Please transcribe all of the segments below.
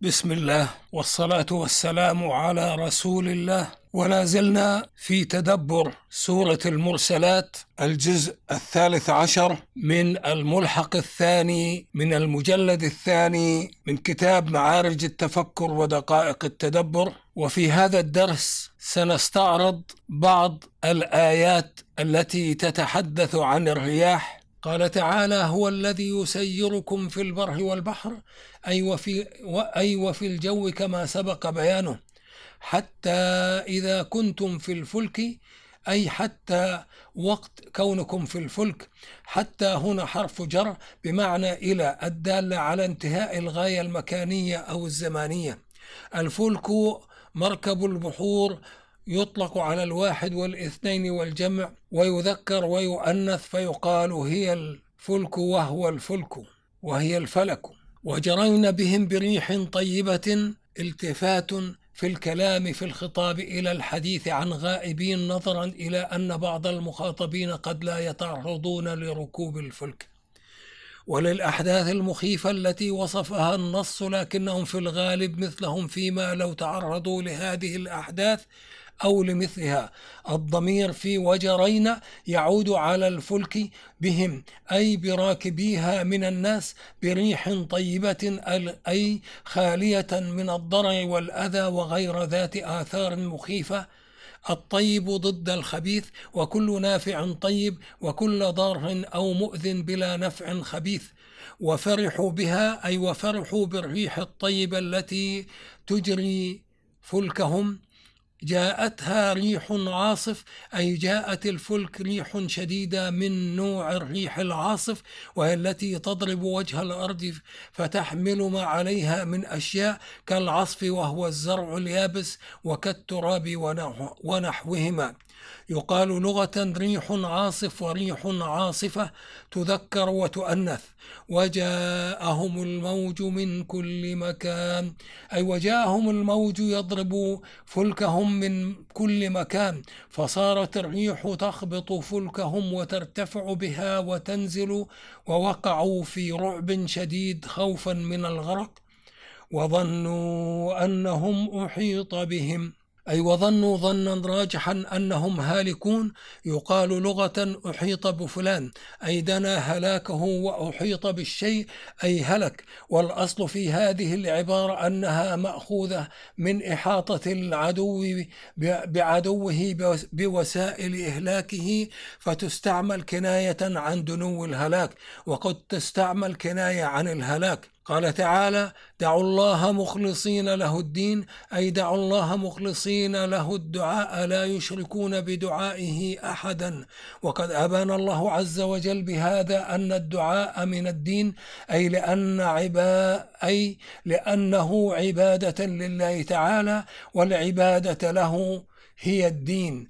بسم الله والصلاة والسلام على رسول الله. ولا زلنا في تدبر سورة المرسلات الجزء الثالث عشر من الملحق الثاني من المجلد الثاني من كتاب معارج التفكر ودقائق التدبر. وفي هذا الدرس سنستعرض بعض الآيات التي تتحدث عن الرياح قال تعالى هو الذي يسيركم في البر والبحر أي وفي, أي وفي الجو كما سبق بيانه حتى إذا كنتم في الفلك أي حتى وقت كونكم في الفلك حتى هنا حرف جر بمعنى إلى الدالة على انتهاء الغاية المكانية أو الزمانية. الفلك مركب البحور يطلق على الواحد والاثنين والجمع ويذكر ويؤنث فيقال هي الفلك وهو الفلك وهي الفلك. وجرين بهم بريح طيبة التفات في الكلام في الخطاب إلى الحديث عن غائبين نظرا إلى أن بعض المخاطبين قد لا يتعرضون لركوب الفلك. وللأحداث المخيفة التي وصفها النص لكنهم في الغالب مثلهم فيما لو تعرضوا لهذه الأحداث أو لمثلها. الضمير في وجرين يعود على الفلك بهم أي براكبيها من الناس بريح طيبة أي خالية من الضرع والأذى وغير ذات آثار مخيفة. الطيب ضد الخبيث وكل نافع طيب وكل ضار أو مؤذ بلا نفع خبيث. وفرحوا بها أي وفرحوا بالريح الطيبة التي تجري فلكهم. جاءتها ريح عاصف أي جاءت الفلك ريح شديدة من نوع الريح العاصف وهي التي تضرب وجه الأرض فتحمل ما عليها من أشياء كالعصف وهو الزرع اليابس وكالتراب ونحوهما. يقال لغة ريح عاصف وريح عاصفة تذكر وتؤنث. وجاءهم الموج من كل مكان. أي وجاءهم الموج يضرب فلكهم من كل مكان. فصارت الريح تخبط فلكهم وترتفع بها وتنزل ووقعوا في رعب شديد خوفا من الغرق. وظنوا أنهم أحيط بهم. أي وظنوا ظنا راجحا أنهم هالكون يقال لغة أحيط بفلان أي دنا هلاكه وأحيط بالشيء أي هلك. والأصل في هذه العبارة أنها مأخوذة من إحاطة العدو بعدوه بوسائل إهلاكه فتستعمل كناية عن دنو الهلاك وقد تستعمل كناية عن الهلاك. قال تعالى دعوا الله مخلصين له الدين أي دعوا الله مخلصين له الدعاء لا يشركون بدعائه أحدا. وقد أبان الله عز وجل بهذا أن الدعاء من الدين أي لأن عبا أي لأنه عبادة لله تعالى والعبادة له هي الدين.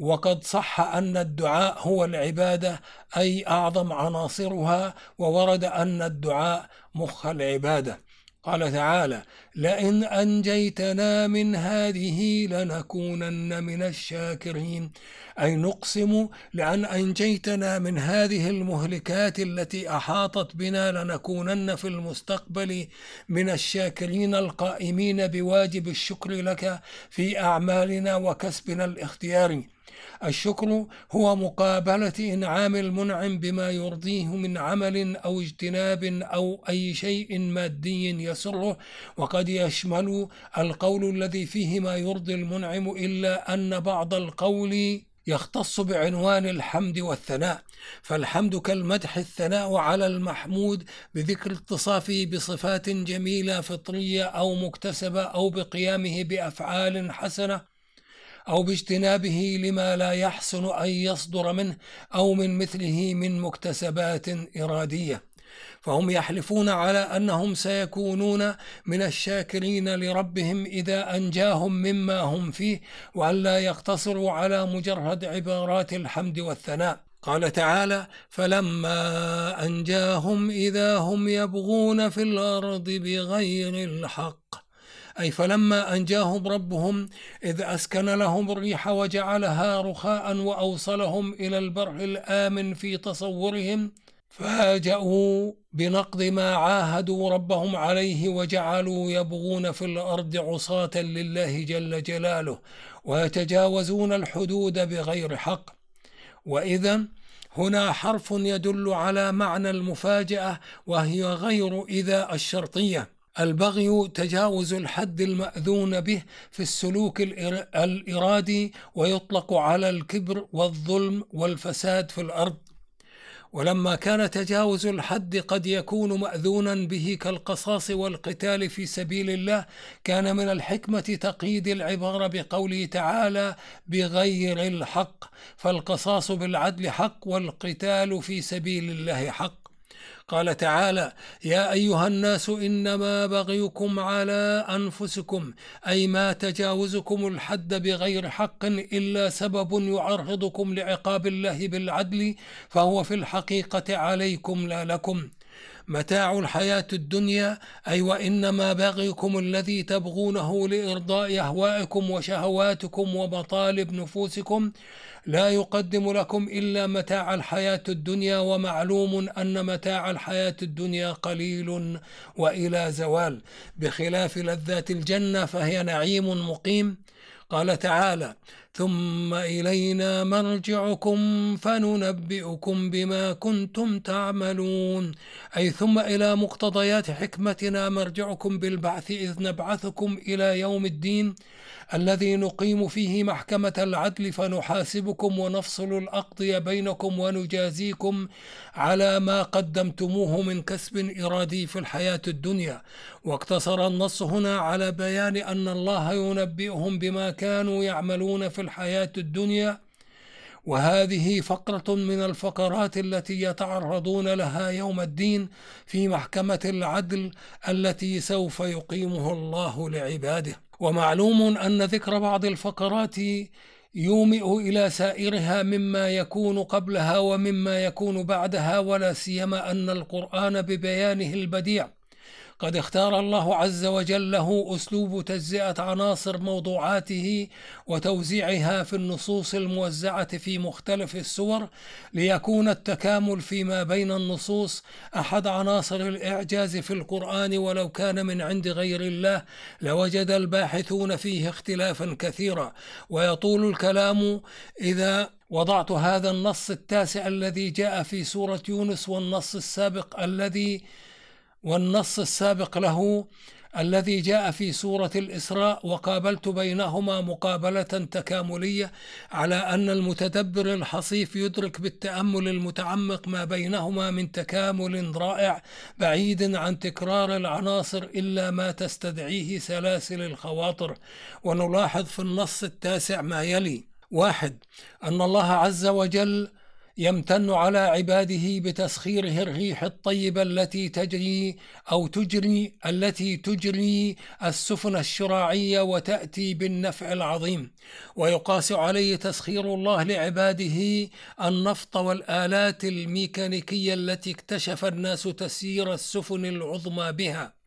وقد صح أن الدعاء هو العبادة أي أعظم عناصرها وورد أن الدعاء مخ العبادة. قال تعالى لئن أنجيتنا من هذه لنكونن من الشاكرين. أي نقسم لأن أنجيتنا من هذه المهلكات التي أحاطت بنا لنكونن في المستقبل من الشاكرين القائمين بواجب الشكر لك في أعمالنا وكسبنا الاختياري الشكر هو مقابلة إنعام المنعم بما يرضيه من عمل أو اجتناب أو أي شيء مادي يسره. وقد يشمل القول الذي فيه ما يرضي المنعم إلا أن بعض القول يختص بعنوان الحمد والثناء. فالحمد كالمدح الثناء على المحمود بذكر اتصافه بصفات جميلة فطرية أو مكتسبة أو بقيامه بأفعال حسنة. أو باجتنابه لما لا يحسن أن يصدر منه أو من مثله من مكتسبات إرادية. فهم يحلفون على أنهم سيكونون من الشاكرين لربهم إذا أنجاهم مما هم فيه وأن لا يقتصروا على مجرد عبارات الحمد والثناء. قال تعالى فلما أنجاهم إذا هم يبغون في الأرض بغير الحق أي فلما أنجاهم ربهم إذ أسكن لهم الريح وجعلها رخاء وأوصلهم إلى البر الآمن في تصورهم فاجأوا بنقض ما عاهدوا ربهم عليه وجعلوا يبغون في الأرض عصاة لله جل جلاله ويتجاوزون الحدود بغير حق. وإذا هنا حرف يدل على معنى المفاجأة وهي غير إذا الشرطية. البغي تجاوز الحد المأذون به في السلوك الإرادي ويطلق على الكبر والظلم والفساد في الأرض. ولما كان تجاوز الحد قد يكون مأذونا به كالقصاص والقتال في سبيل الله كان من الحكمة تقييد العبارة بقوله تعالى بغير الحق فالقصاص بالعدل حق والقتال في سبيل الله حق. قال تعالى يا أيها الناس إنما بغيكم على أنفسكم أي ما تجاوزكم الحد بغير حق إلا سبب يعرضكم لعقاب الله بالعدل فهو في الحقيقة عليكم لا لكم. متاع الحياة الدنيا أي وإنما باغيكم الذي تبغونه لإرضاء أهوائكم وشهواتكم ومطالب نفوسكم لا يقدم لكم إلا متاع الحياة الدنيا ومعلوم أن متاع الحياة الدنيا قليل وإلى زوال. بخلاف لذات الجنة فهي نعيم مقيم. قال تعالى ثم إلينا مرجعكم فننبئكم بما كنتم تعملون. أي ثم إلى مقتضيات حكمتنا مرجعكم بالبعث إذ نبعثكم إلى يوم الدين الذي نقيم فيه محكمة العدل فنحاسبكم ونفصل الأقضية بينكم ونجازيكم على ما قدمتموه من كسب إرادي في الحياة الدنيا. واقتصر النص هنا على بيان أن الله ينبئهم بما كانوا يعملون في الحياة الدنيا وهذه فقرة من الفقرات التي يتعرضون لها يوم الدين في محكمة العدل التي سوف يقيمه الله لعباده. ومعلوم أن ذكر بعض الفقرات يومئ إلى سائرها مما يكون قبلها ومما يكون بعدها ولا سيما أن القرآن ببيانه البديع. قد اختار الله عز وجل له أسلوب تجزئة عناصر موضوعاته وتوزيعها في النصوص الموزعة في مختلف السور ليكون التكامل فيما بين النصوص أحد عناصر الإعجاز في القرآن ولو كان من عند غير الله لوجد الباحثون فيه اختلافا كثيرا. ويطول الكلام إذا وضعت هذا النص التاسع الذي جاء في سورة يونس والنص السابق الذي والنص السابق له الذي جاء في سورة الإسراء وقابلت بينهما مقابلة تكاملية على أن المتدبر الحصيف يدرك بالتأمل المتعمق ما بينهما من تكامل رائع بعيد عن تكرار العناصر إلا ما تستدعيه سلاسل الخواطر. ونلاحظ في النص التاسع ما يلي واحد أن الله عز وجل يمتن على عباده بتسخيره الريح الطيبة التي تجري أو تجري التي تجري السفن الشراعية وتأتي بالنفع العظيم. ويقاس عليه تسخير الله لعباده النفط والآلات الميكانيكية التي اكتشف الناس تسيير السفن العظمى بها.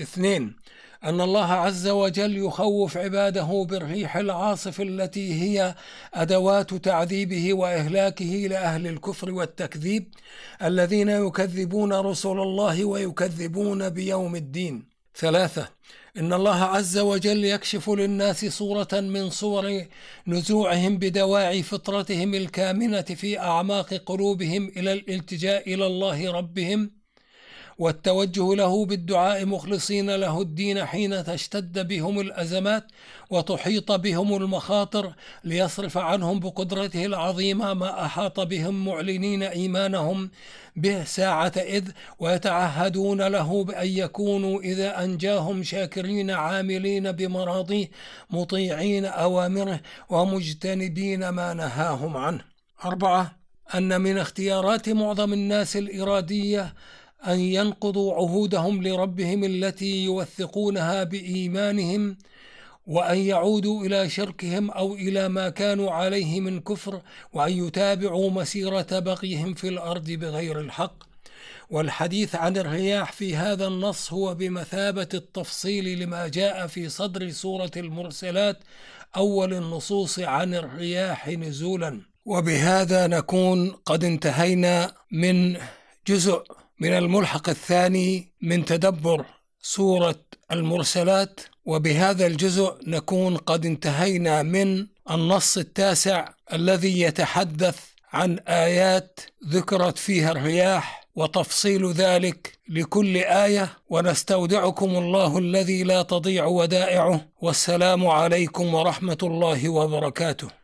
اثنين أن الله عز وجل يخوف عباده بالريح العاصف التي هي أدوات تعذيبه وإهلاكه لأهل الكفر والتكذيب الذين يكذبون رسل الله ويكذبون بيوم الدين. ثلاثة إن الله عز وجل يكشف للناس صورة من صور نزوعهم بدواعي فطرتهم الكامنة في أعماق قلوبهم إلى الالتجاء إلى الله ربهم. والتوجه له بالدعاء مخلصين له الدين حين تشتد بهم الأزمات وتحيط بهم المخاطر ليصرف عنهم بقدرته العظيمة ما أحاط بهم معلنين إيمانهم به ساعة إذ ويتعهدون له بأن يكونوا إذا أنجاهم شاكرين عاملين بمراضيه مطيعين أوامره ومجتنبين ما نهاهم عنه. أربعة أن من اختيارات معظم الناس الإرادية أن ينقضوا عهودهم لربهم التي يوثقونها بإيمانهم وأن يعودوا إلى شركهم أو إلى ما كانوا عليه من كفر وأن يتابعوا مسيرة بغيهم في الأرض بغير الحق. والحديث عن الرياح في هذا النص هو بمثابة التفصيل لما جاء في صدر سورة المرسلات أول النصوص عن الرياح نزولا. وبهذا نكون قد انتهينا من جزء من الملحق الثاني من تدبر سورة المرسلات وبهذا الجزء نكون قد انتهينا من النص التاسع الذي يتحدث عن آيات ذكرت فيها الرياح وتفصيل ذلك لكل آية. ونستودعكم الله الذي لا تضيع ودائعه. والسلام عليكم ورحمة الله وبركاته.